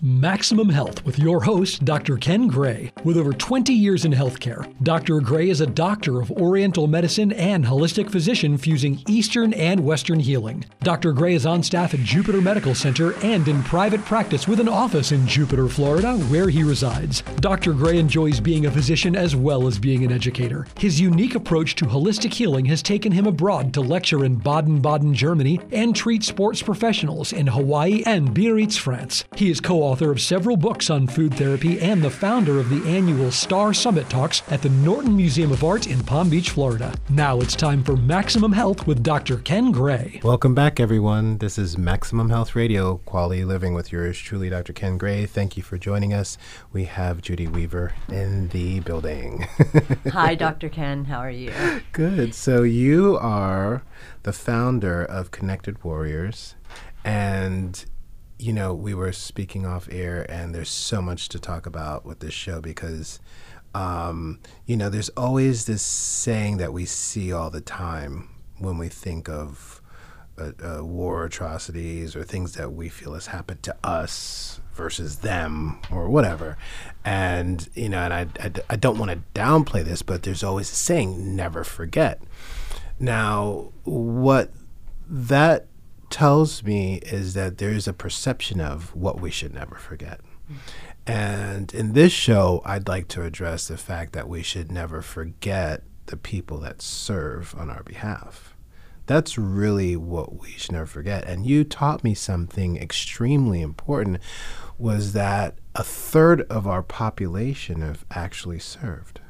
Maximum Health with your host, Dr. Ken Gray. With over 20 years in healthcare, Dr. Gray is a doctor of Oriental medicine and holistic physician fusing Eastern and Western healing. Dr. Gray is on staff at Jupiter Medical Center and in private practice with an office in Jupiter, Florida, where he resides. Dr. Gray enjoys being a physician as well as being an educator. His unique approach to holistic healing has taken him abroad to lecture in Baden Baden, Germany, and treat sports professionals in Hawaii and Biarritz, France. He is co author of several books on food therapy and the founder of the annual Star Summit Talks at the Norton Museum of Art in Palm Beach, Florida. Now it's time for Maximum Health with Dr. Ken Gray. Welcome back, everyone. This is Maximum Health Radio, Quality Living with yours truly, Dr. Ken Gray. Thank you for joining us. We have Judy Weaver in the building. Hi, Dr. Ken. How are you? Good. So, you are the founder of Connected Warriors, and you know, we were speaking off air, and there's so much to talk about with this show because, um, you know, there's always this saying that we see all the time when we think of uh, uh, war atrocities or things that we feel has happened to us versus them or whatever. And, you know, and I, I, I don't want to downplay this, but there's always a saying, never forget. Now, what that tells me is that there is a perception of what we should never forget. And in this show, I'd like to address the fact that we should never forget the people that serve on our behalf. That's really what we should never forget. And you taught me something extremely important was that a third of our population have actually served.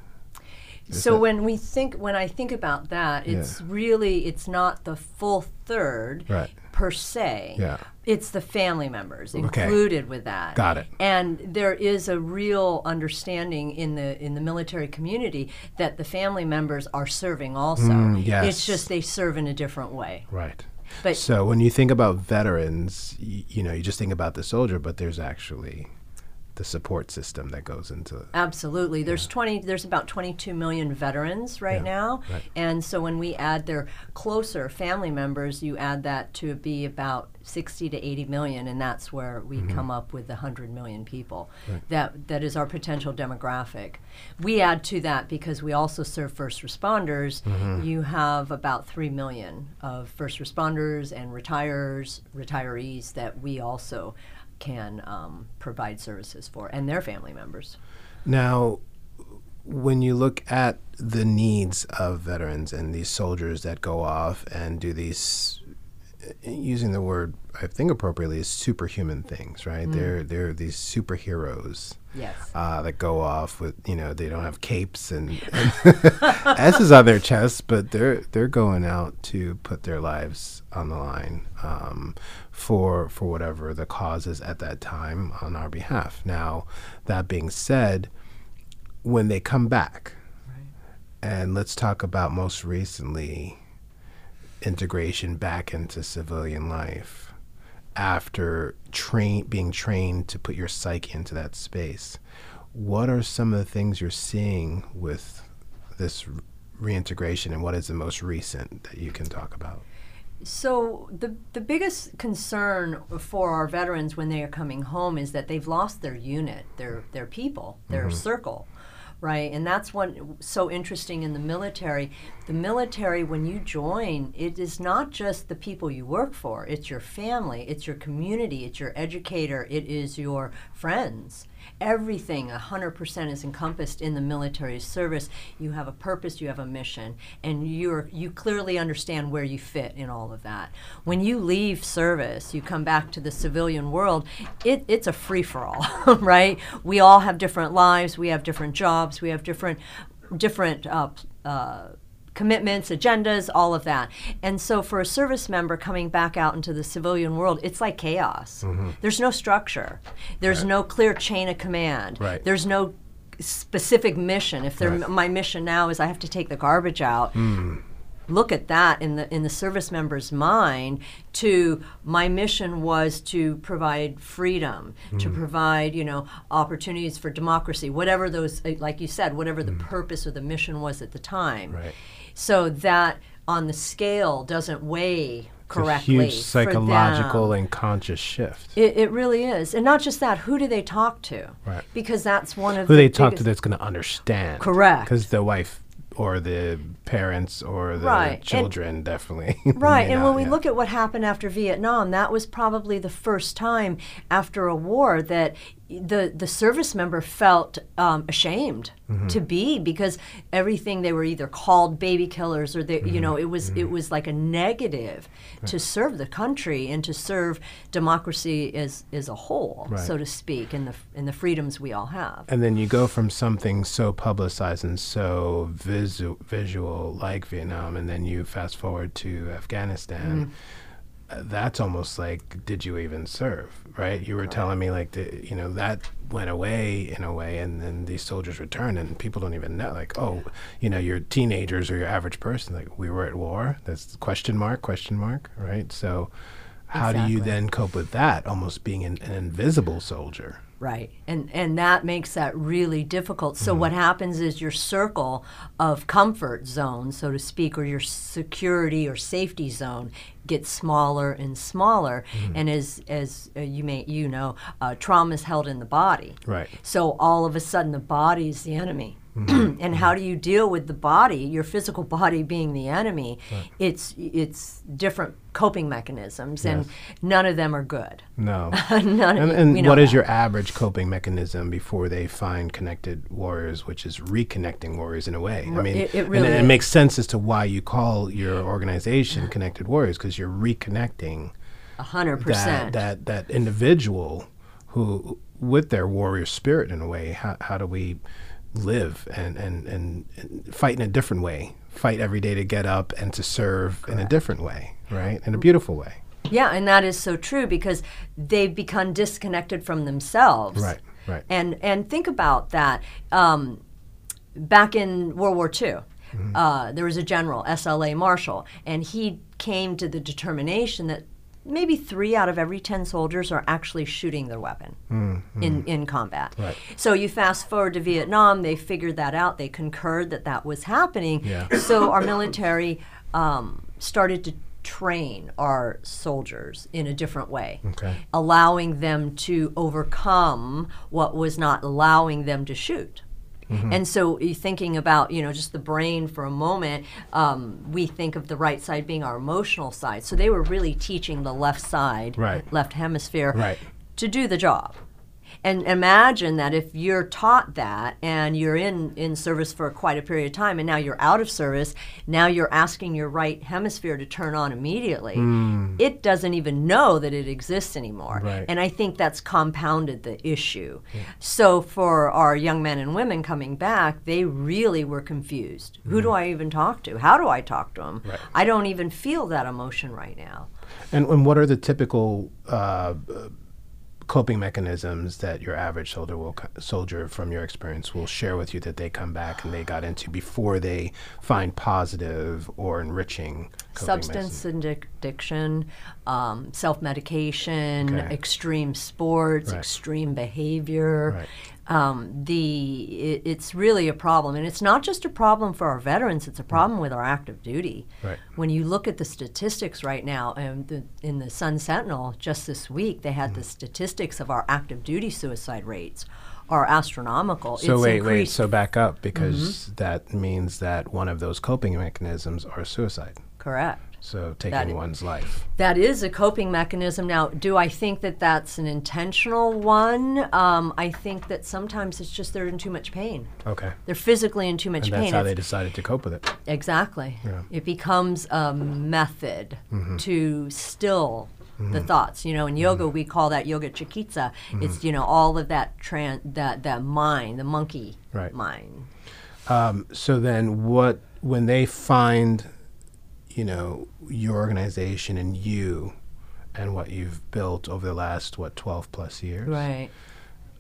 Is so that, when we think when I think about that, it's yeah. really it's not the full third. Right per se. Yeah. It's the family members included okay. with that. Got it. And there is a real understanding in the in the military community that the family members are serving also. Mm, yes. It's just they serve in a different way. Right. But so when you think about veterans, you, you know, you just think about the soldier, but there's actually the support system that goes into absolutely there's yeah. 20 there's about 22 million veterans right yeah, now right. and so when we add their closer family members you add that to be about 60 to 80 million and that's where we mm-hmm. come up with the 100 million people right. that that is our potential demographic we add to that because we also serve first responders mm-hmm. you have about 3 million of first responders and retires retirees that we also can um, provide services for and their family members. Now, when you look at the needs of veterans and these soldiers that go off and do these, using the word I think appropriately is superhuman things, right? Mm. They're they're these superheroes. Yes. Uh, that go off with you know they don't have capes and, and S's on their chests, but they're they're going out to put their lives on the line um, for for whatever the cause is at that time on our behalf. Now, that being said, when they come back, right. and let's talk about most recently integration back into civilian life after train being trained to put your psyche into that space. What are some of the things you're seeing with this reintegration, and what is the most recent that you can talk about? So the the biggest concern for our veterans when they are coming home is that they've lost their unit, their their people, their mm-hmm. circle, right? And that's what so interesting in the military. The military, when you join, it is not just the people you work for; it's your family, it's your community, it's your educator, it is your friends everything 100% is encompassed in the military service. You have a purpose you have a mission and you're you clearly understand where you fit in all of that. When you leave service you come back to the civilian world it, it's a free-for-all right? We all have different lives we have different jobs we have different different uh, uh, commitments, agendas, all of that. And so for a service member coming back out into the civilian world, it's like chaos. Mm-hmm. There's no structure. There's right. no clear chain of command. Right. There's no specific mission. If right. my mission now is I have to take the garbage out, mm look at that in the in the service member's mind to my mission was to provide freedom mm. to provide you know opportunities for democracy whatever those like you said whatever the mm. purpose or the mission was at the time right so that on the scale doesn't weigh correctly. a huge psychological and conscious shift. It, it really is, and not just that. Who do they talk to? Right. Because that's one of the Who the they talk to that's going to understand. Correct. Because the wife or the parents or the Right, and- children definitely. Right, and not, when we yeah. look at what happened after Vietnam, that was probably the first time after a war that the the service member felt um, ashamed Mm-hmm. to be because everything they were either called baby killers or they, Mm-hmm. you know it was it was like a negative to serve the country and to serve democracy as as a whole, Right. so to speak, and the in the freedoms we all have. And then you go from something so publicized and so visu- visual like Vietnam, and then you fast forward to Afghanistan. That's almost like, did you even serve? Right? You were telling me like, the, you know, that went away in a way, and then these soldiers return, and people don't even know. Like, oh, you know, you're teenagers or your average person. Like, we were at war. That's question mark, question mark. Right? So, how do you then cope with that? Almost being an, an invisible soldier. Right. And and that makes that really difficult. So what happens is your circle of comfort zone, so to speak, or your security or safety zone gets smaller and smaller. And as as uh, you may you know, uh, trauma is held in the body. Right. So all of a sudden the body is the enemy. and how do you deal with the body, your physical body being the enemy? It's it's different coping mechanisms and Yes. none of them are good. No. none And, and what is your average coping mechanism before they find connected warriors, which is reconnecting warriors in a way? I mean, it- it and really it, makes sense as to why you call your organization Connected Warriors because you're reconnecting A hundred that, percent. that that individual who, with their warrior spirit in a way. How, how do we live and, and, and, and fight in a different way? Fight every day to get up and to serve in a different way, right? In a beautiful way. Yeah, and that is so true because they've become disconnected from themselves. Right, right. And and think about that. Um, back in World War II, Mm-hmm. uh, there was a general, S.L.A. Marshall, and he came to the determination that maybe three out of every ten soldiers are actually shooting their weapon in, in combat. Right. So you fast forward to Vietnam, they figured that out. They concurred that that was happening. Yeah. So our military um, started to train our soldiers in a different way, Okay. allowing them to overcome what was not allowing them to shoot. Mm-hmm. And so, thinking about you know just the brain for a moment, um, we think of the right side being our emotional side. So they were really teaching the left side, Right. left hemisphere, Right. to do the job. And imagine that if you're taught that and you're in, in service for quite a period of time and now you're out of service, now you're asking your right hemisphere to turn on immediately. It doesn't even know that it exists anymore. Right. And I think that's compounded the issue. So for our young men and women coming back, they really were confused. Who do I even talk to? How do I talk to them? Right. I don't even feel that emotion right now. And, and what are the typical uh, uh, coping mechanisms that your average soldier will soldier from your experience will share with you that they come back and they got into before they find positive or enriching substance addic- addiction, um, self medication, Okay. extreme sports, Right. extreme behavior. Right. Um, the it, it's really a problem, and it's not just a problem for our veterans; it's a problem with our active duty. Right. When you look at the statistics right now, and the, in the Sun Sentinel just this week, they had the Mm-hmm. statistics of our active duty suicide rates are astronomical. So it's wait, wait. So back up because that means that one of those coping mechanisms are suicide. Correct. So taking That one's life. That is a coping mechanism. Now, do I think that that's an intentional one? Um, I think that sometimes it's just they're in too much pain. Okay. They're physically in too much And that's pain. how It's- they decided to cope with it. exactly. Yeah. It becomes a method Mm-hmm. to still the thoughts. You know, in yoga we call that yoga chikitsa. Mm-hmm. It's you know all of that tran- that that mind, the monkey Right. mind. So then, what when they find, you know, your organization and you, and what you've built over the last what twelve plus years, Right.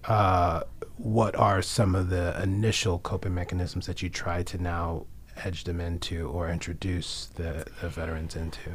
uh, what are some of the initial coping mechanisms that you try to now edge them into or introduce the, the veterans into?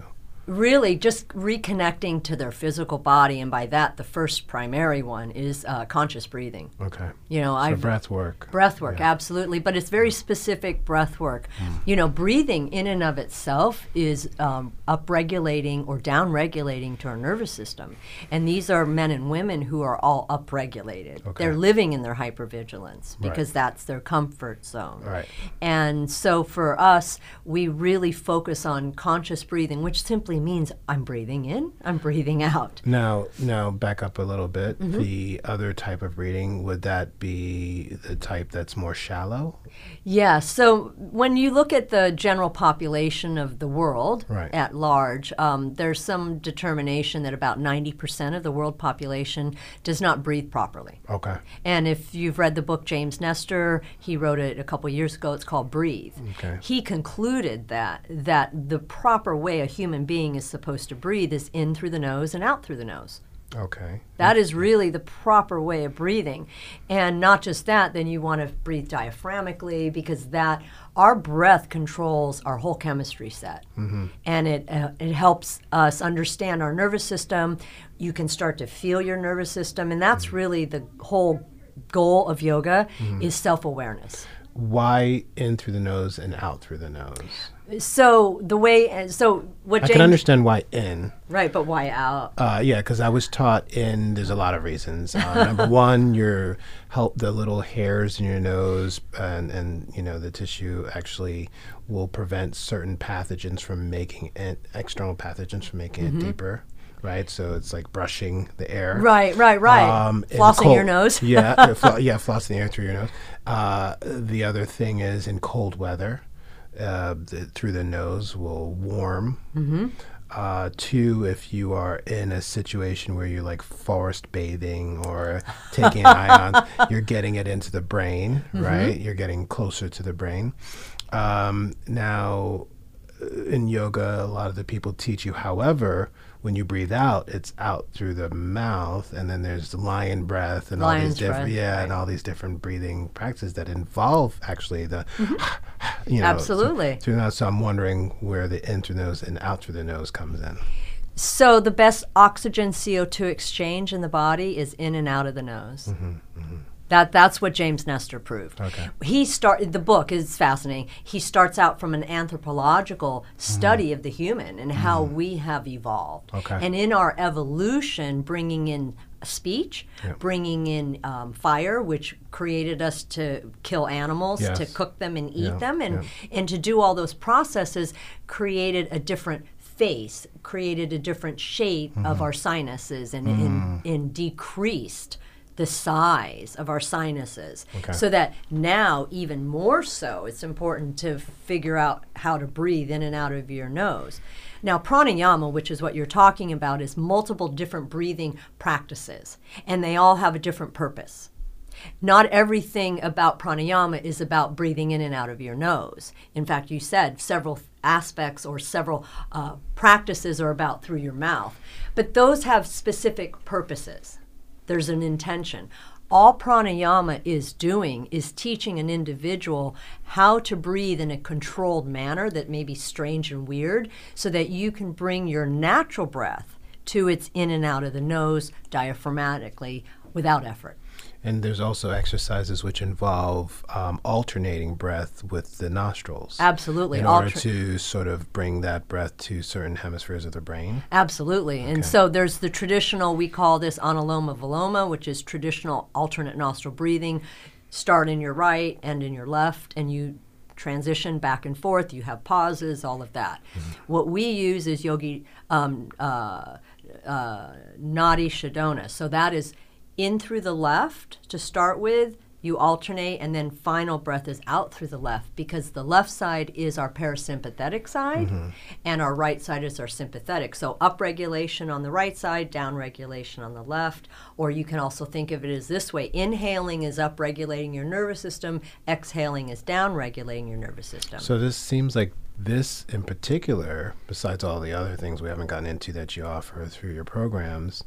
Really just reconnecting to their physical body, and by that, the first primary one is uh, conscious breathing. Okay. You know, So I've breath work. breath work, absolutely, but it's very specific breath work. You know, breathing in and of itself is um, upregulating or downregulating to our nervous system, and these are men and women who are all upregulated. Okay. They're living in their hypervigilance because that's their comfort zone. Right. And so for us, we really focus on conscious breathing, which simply means I'm breathing in, I'm breathing out. Now, now back up a little bit. Mm-hmm. The other type of breathing would that be the type that's more shallow? Yeah, so when you look at the general population of the world Right. at large, um, there's some determination that about 90% of the world population does not breathe properly. Okay. And if you've read the book James Nestor, he wrote it a couple years ago. It's called Breathe. Okay. He concluded that that the proper way a human being is supposed to breathe is in through the nose and out through the nose. Okay. That is really the proper way of breathing. And not just that, then you want to breathe diaphragmically because that our breath controls our whole chemistry set. Mm-hmm. And it uh, it helps us understand our nervous system. You can start to feel your nervous system and that's mm-hmm. really the whole goal of yoga mm-hmm. is self-awareness. Why in through the nose and out through the nose? So the way so what I James can understand why in. right, but why out? Uh, yeah, because I was taught in. There's a lot of reasons. Uh, number one, your help the little hairs in your nose and and you know the tissue actually will prevent certain pathogens from making it external pathogens from making it deeper. Right, so it's like brushing the air. Right, right, right. Um, in Flossing your nose. yeah, uh, flo- yeah, flossing the air through your nose. Uh, the other thing is in cold weather, uh, the, through the nose will warm. Mm-hmm. Uh, two, if you are in a situation where you're like forest bathing or taking ions, you're getting it into the brain, right? You're getting closer to the brain. Um, now, in yoga, a lot of the people teach you, however, when you breathe out, it's out through the mouth, and then there's the lion breath and all these different, yeah, and all these different breathing practices that involve actually the, mm-hmm. you know, so- Absolutely. through the nose. So I'm wondering where the in through the nose and out through the nose comes in. So the best oxygen CO2 exchange in the body is in and out of the nose. Mm-hmm, mm-hmm. That that's what James Nestor proved. Okay. He start the book is fascinating. He starts out from an anthropological study of the human and how we have evolved. Okay. And in our evolution, bringing in speech, bringing in um, fire, which created us to kill animals, to cook them and eat Yeah, them, and yeah. and to do all those processes created a different face, created a different shape of Mm-hmm. our sinuses, and, Mm. and, and decreased the size of our sinuses. Okay. So that now, even more so, it's important to figure out how to breathe in and out of your nose. Now, pranayama, which is what you're talking about, is multiple different breathing practices, and they all have a different purpose. Not everything about pranayama is about breathing in and out of your nose. In fact, you said several aspects or several uh, practices are about through your mouth, but those have specific purposes. There's an intention. All pranayama is doing is teaching an individual how to breathe in a controlled manner that may be strange and weird so that you can bring your natural breath to its in and out of the nose diaphragmatically without effort. And there's also exercises which involve um, alternating breath with the nostrils. Absolutely. In order to sort of bring that breath to certain hemispheres of the brain. Absolutely. And so there's the traditional, we call this anuloma viloma, which is traditional alternate nostril breathing. Start in your right, end in your left, and you transition back and forth. You have pauses, all of that. What we use is yogi um, uh, uh, nadi shodhana. So that is in through the left to start with. You alternate, and then final breath is out through the left because the left side is our parasympathetic side, mm-hmm. and our right side is our sympathetic. So up regulation on the right side, down regulation on the left. Or you can also think of it as this way: inhaling is up regulating your nervous system, exhaling is down regulating your nervous system. So this seems like this in particular, besides all the other things we haven't gotten into that you offer through your programs,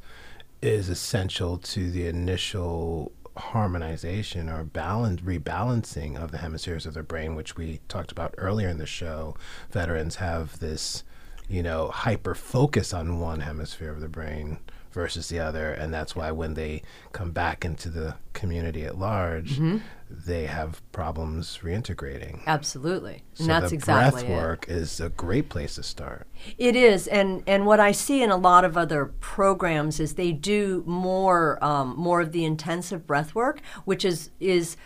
is essential to the initial harmonization or balance rebalancing of the hemispheres of the brain, which we talked about earlier in the show. Veterans have this, you know, hyper focus on one hemisphere of the brain versus the other. And that's why when they come back into the community at large, Mm-hmm. they have problems reintegrating. Absolutely. So and that's the exactly breath work is a great place to start. It is, and and what I see in a lot of other programs is they do more um, more of the intensive breath work, which is is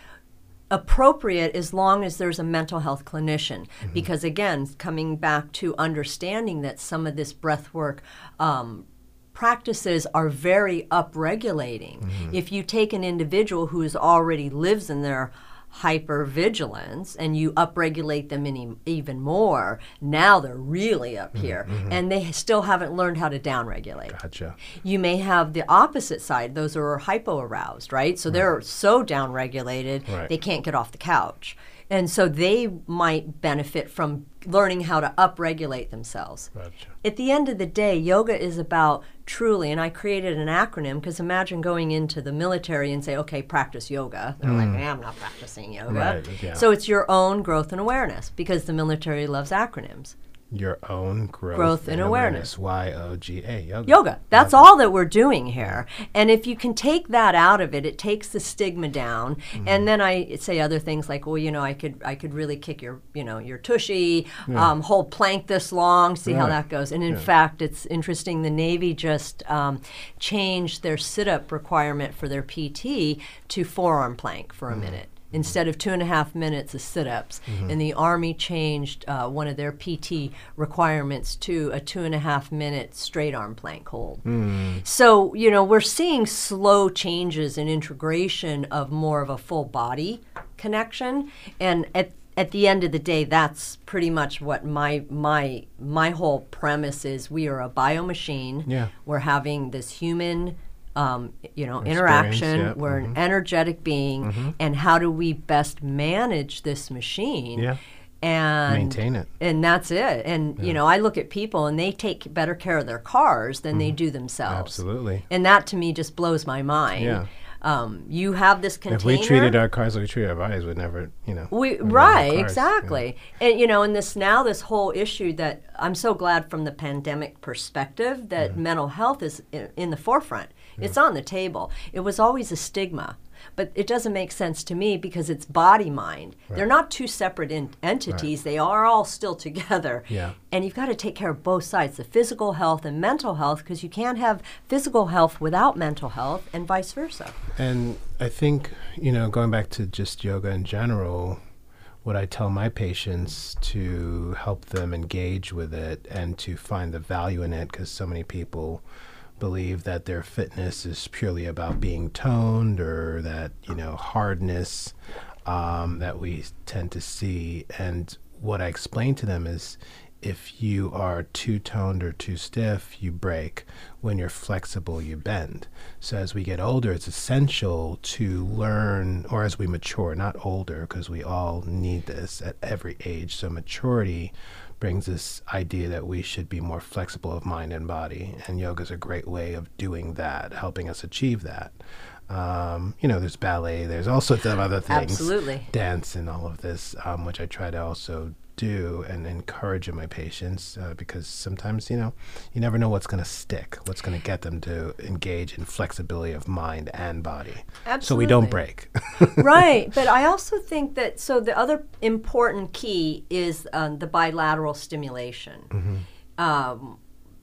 appropriate as long as there's a mental health clinician. Because again, coming back to understanding that some of this breath work. Um, practices are very upregulating. Mm-hmm. If you take an individual who's already lives in their hypervigilance and you upregulate them any, even more, now they're really up mm-hmm, here mm-hmm. and they still haven't learned how to downregulate. Gotcha. You may have the opposite side. Those are hypoaroused, right? So they're so downregulated Right. they can't get off the couch. And so they might benefit from learning how to upregulate themselves. Gotcha. At the end of the day, yoga is about truly, and I created an acronym because imagine going into the military and say, okay, practice yoga. They're like, "Eh, I'm not practicing yoga. Right, yeah. So it's your own growth and awareness because the military loves acronyms. Your own growth, Growth and awareness. Y O G A. Yoga. Yoga. That's all that we're doing here. And if you can take that out of it, it takes the stigma down. Mm-hmm. And then I say other things like, well, you know, I could I could really kick your you know your tushy, um, hold plank this long, see how that goes. And in fact, it's interesting. The Navy just um, changed their sit up requirement for their PT to forearm plank for a Mm-hmm. minute. Instead of two and a half minutes of sit ups. And the Army changed uh, one of their PT requirements to a two and a half minute straight arm plank hold. So, you know, we're seeing slow changes in integration of more of a full body connection. And at at the end of the day, that's pretty much what my my my whole premise is. We are a biomachine. Yeah. We're having this human, um, you know, Experience, interaction. yeah, We're an energetic being, and how do we best manage this machine? Yeah. And Maintain it. and that's it. And you know, I look at people and they take better care of their cars than they do themselves. Mm-hmm. Absolutely. And that to me just blows my mind. Yeah. Um, you have this container. If we treated our cars like we treat our bodies, we'd never, you know. We we'd never have right cars, yeah. exactly, and you know, and this now this whole issue that I'm so glad from the pandemic perspective that mental health is in, in the forefront. It's on the table. It was always a stigma, but it doesn't make sense to me because it's body mind. They're not two separate in- entities. They are all still together. Yeah. And you've got to take care of both sides, the physical health and mental health, because you can't have physical health without mental health, and vice versa. And I think, you know, going back to just yoga in general, what I tell my patients to help them engage with it and to find the value in it, because so many people believe that their fitness is purely about being toned or that, you know, hardness um, that we tend to see. And what I explain to them is if you are too toned or too stiff, you break. When you're flexible, you bend. So as we get older, it's essential to learn, or as we mature, not older, because we all need this at every age. So maturity brings this idea that we should be more flexible of mind and body. And yoga is a great way of doing that, helping us achieve that. Um, you know, there's ballet, there's all sorts of other things Absolutely. dance and all of this, um, which I try to also do and encourage in my patients uh, because sometimes, you know, you never know what's going to stick, what's going to get them to engage in flexibility of mind and body. So we don't break. right, but I also think that so the other important key is um, the bilateral stimulation. Um,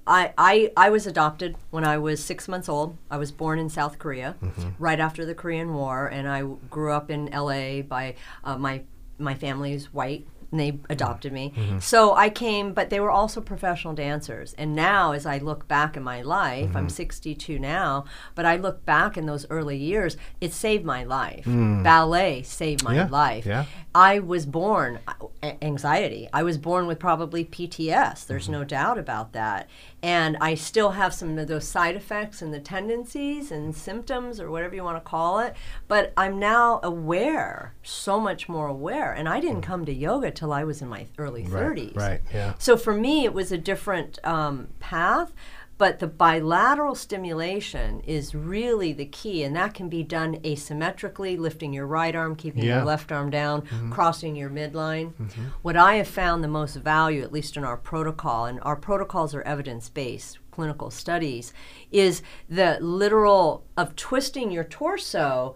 I, I I was adopted when I was six months old. I was born in South Korea, right after the Korean War, and I w- grew up in L.A. by uh, my my family is white. And they adopted me. Mm-hmm. Mm-hmm. So I came, but they were also professional dancers. And now, as I look back in my life, I'm mm-hmm. 62 now, but I look back in those early years, it saved my life. Mm. Ballet saved my Yeah, life. yeah. I was born anxiety. I was born with probably PTS. There's Mm-hmm. no doubt about that. And I still have some of those side effects and the tendencies and symptoms or whatever you want to call it. But I'm now aware, so much more aware. And I didn't come to yoga till I was in my early 30s. Mm. right, yeah. So for me, it was a different um, path. But the bilateral stimulation is really the key, and that can be done asymmetrically, lifting your right arm, keeping Yeah. your left arm down, mm-hmm. crossing your midline. Mm-hmm. What I have found the most value, at least in our protocol, and our protocols are evidence based clinical studies, is the literal of twisting your torso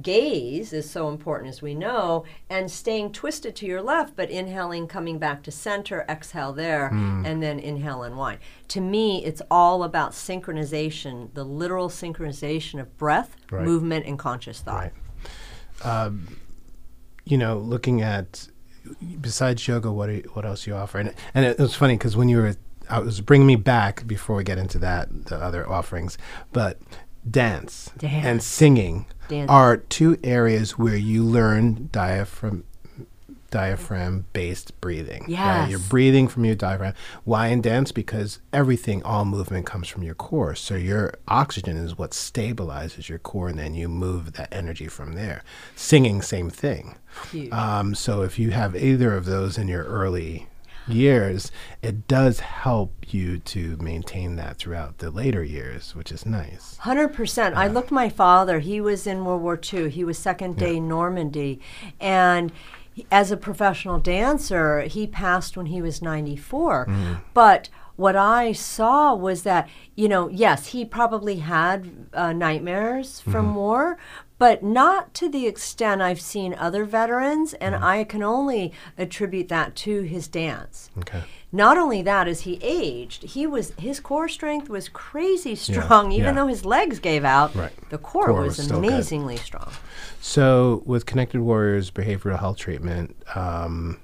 gaze is so important as we know and staying twisted to your left but inhaling coming back to center exhale there and then inhale and wind to me it's all about synchronization the literal synchronization of breath Right. movement and conscious thought Right. Um, you know, looking at besides yoga, what are, you- what else you offer? And and it was funny because when you were, I was bringing me back before we get into that the other offerings, but dance, Dance. and singing Dance. are two areas where you learn diaphragm diaphragm based breathing. right? You're breathing from your diaphragm. Why in dance? Because everything, all movement comes from your core. So your oxygen is what stabilizes your core, and then you move that energy from there. Singing, same thing. Um, so if you have either of those in your early years, it does help you to maintain that throughout the later years, which is nice. Hundred percent. I uh. looked my father. He was in World War II. He was second day Normandy, and he- as a professional dancer, he passed when he was ninety mm-hmm. But what I saw was that you know, yes, he probably had uh, nightmares from war, but not to the extent I've seen other veterans, and I can only attribute that to his dance. Okay. Not only that, as he aged, he was his core strength was crazy strong. Even yeah. though his legs gave out, Right. the core, Core was, was amazingly strong. So with Connected Warriors behavioral health treatment, um,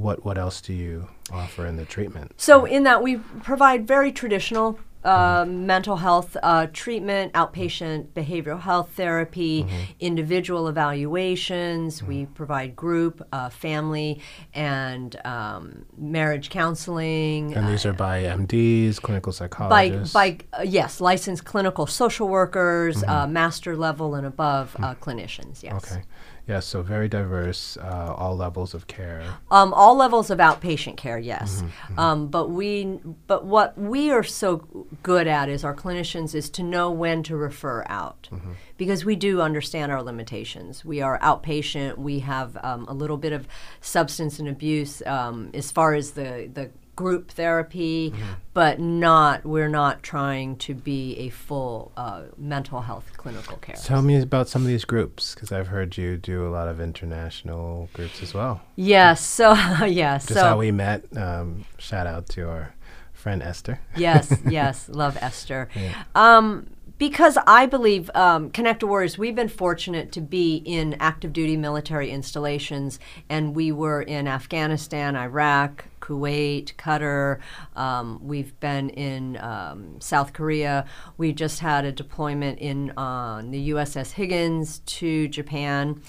what what else do you offer in the treatment? So, in that, we provide very traditional uh, mental health uh, treatment, outpatient behavioral health therapy, individual evaluations. We provide group, uh, family, and um, marriage counseling. And these are by MDs, clinical psychologists. by uh, yes, licensed clinical social workers, uh, master level and above uh, clinicians. Yes. okay. Yes, so very diverse, uh, all levels of care. Um, all levels of outpatient care, yes. Um, but we, but what we are so good at is our clinicians is to know when to refer out, because we do understand our limitations. We are outpatient. We have um, a little bit of substance and abuse um, as far as the the group therapy, but not. We're not trying to be a full uh, mental health clinical care. Tell me about some of these groups, because I've heard you do a lot of international groups as well. yes. So yes. Just so how we met. Um, shout out to our friend Esther. yes, yes, love Esther. Um, because I believe um, Connected Warriors, we've been fortunate to be in active duty military installations, and we were in Afghanistan, Iraq, Kuwait, Qatar. Um, we've been in um, South Korea. We just had a deployment in uh, the USS Higgins to Japan.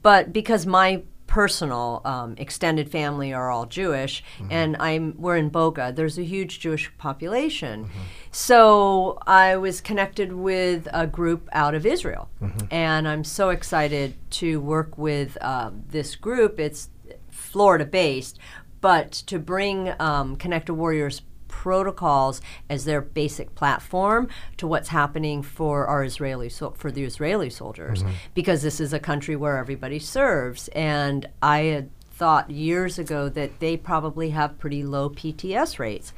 But because my personal um, extended family are all Jewish, and I'm we're in Boca. There's a huge Jewish population, so I was connected with a group out of Israel, and I'm so excited to work with uh, this group. It's Florida based, but to bring um, Connected Warriors protocols as their basic platform to what's happening for our Israeli so- for the Israeli soldiers. Mm-hmm. Because this is a country where everybody serves. And I had thought years ago that they probably have pretty low PTS rates.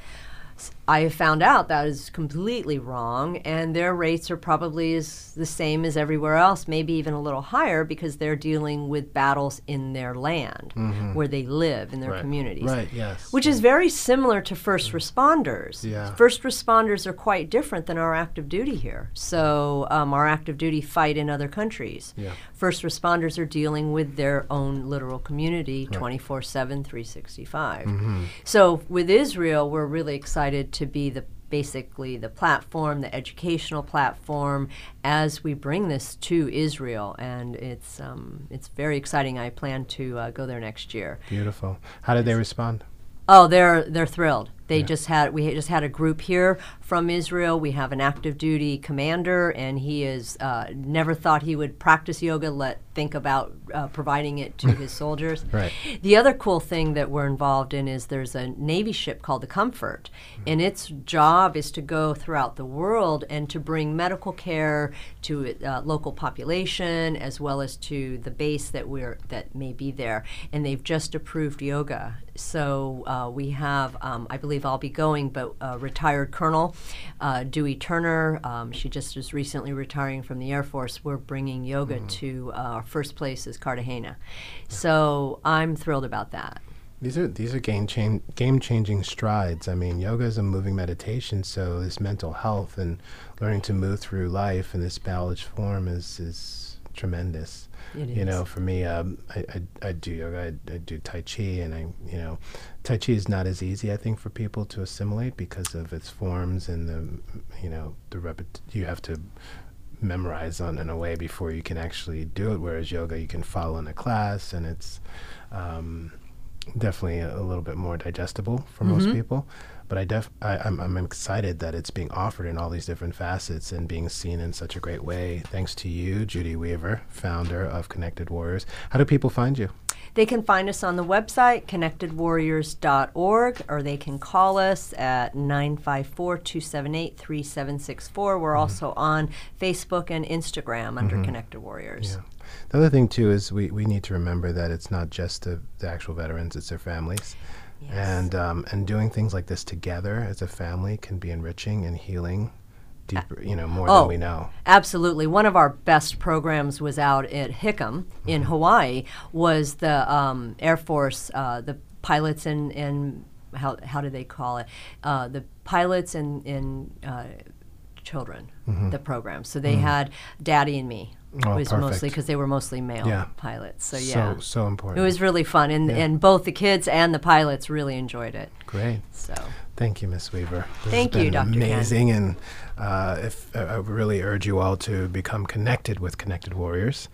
I have found out that is completely wrong, and their rates are probably as the same as everywhere else, maybe even a little higher because they're dealing with battles in their land where they live in their Right. communities Right, yes. which is very similar to first responders. Yeah. First responders are quite different than our active duty here. So, um, our active duty fight in other countries. Yeah. First responders are dealing with their own literal community 24 7, 365. Mm-hmm. So, with Israel, we're really excited to be the basically the platform, the educational platform, as we bring this to Israel, and it's um, it's very exciting. I plan to uh, go there next year. Beautiful. How did they respond? Oh, they're they're thrilled. They just had we just had a group here from Israel. We have an active duty commander, and he is uh, never thought he would practice yoga. Let think about uh, providing it to his soldiers. Right. The other cool thing that we're involved in is there's a Navy ship called the Comfort, and its job is to go throughout the world and to bring medical care to uh, local population as well as to the base that we're that may be there. And they've just approved yoga. So uh, we have, um, I believe I'll be going, but a retired Colonel uh, Dewey Turner. Um, she just was recently retiring from the Air Force. We're bringing yoga to uh, our first place is Cartagena. So I'm thrilled about that. These are these are game change game changing strides. I mean, yoga is a moving meditation, so this mental health and learning to move through life in this balanced form is is tremendous. It You know, for me, um, I, I I do yoga, I, I do tai chi, and I you know, tai chi is not as easy I think for people to assimilate because of its forms and the you know the repet- you have to memorize on in a way before you can actually do it. Whereas yoga, you can follow in a class, and it's um, definitely a, a little bit more digestible for most people. But I def I, I'm, I'm excited that it's being offered in all these different facets and being seen in such a great way. Thanks to you, Judy Weaver, founder of Connected Warriors. How do people find you? They can find us on the website, connectedwarriors.org, or they can call us at 954 278 3764. We're mm-hmm. also on Facebook and Instagram under mm-hmm. Connected Warriors. Yeah. The other thing too is we, we need to remember that it's not just the, the actual veterans; it's their families. Yes. And um, and doing things like this together as a family can be enriching and healing, deeper, you know, more Oh. than we know. Absolutely. One of our best programs was out at Hickam in Hawaii. Was the um, Air Force, uh, the pilots and and how how do they call it? Uh, the pilots and and uh, children. The program. So they had Daddy and me. Oh, was mostly because they were mostly male Yeah. pilots. So yeah. So so important. It was really fun, and, and both the kids and the pilots really enjoyed it. great. So Thank you, Miss Weaver. This Thank you, Dr. Ken. Amazing, and uh, if uh, I really urge you all to become connected with Connected Warriors.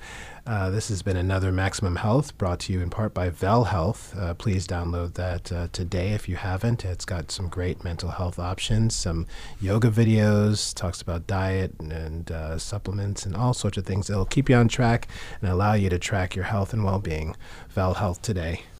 Uh, this has been another Maximum Health, brought to you in part by Vel Health. Uh, please download that uh, today if you haven't. It's got some great mental health options, some yoga videos, talks about diet and, and uh, supplements, and all sorts of things. It'll keep you on track and allow you to track your health and well-being. Vel Health today.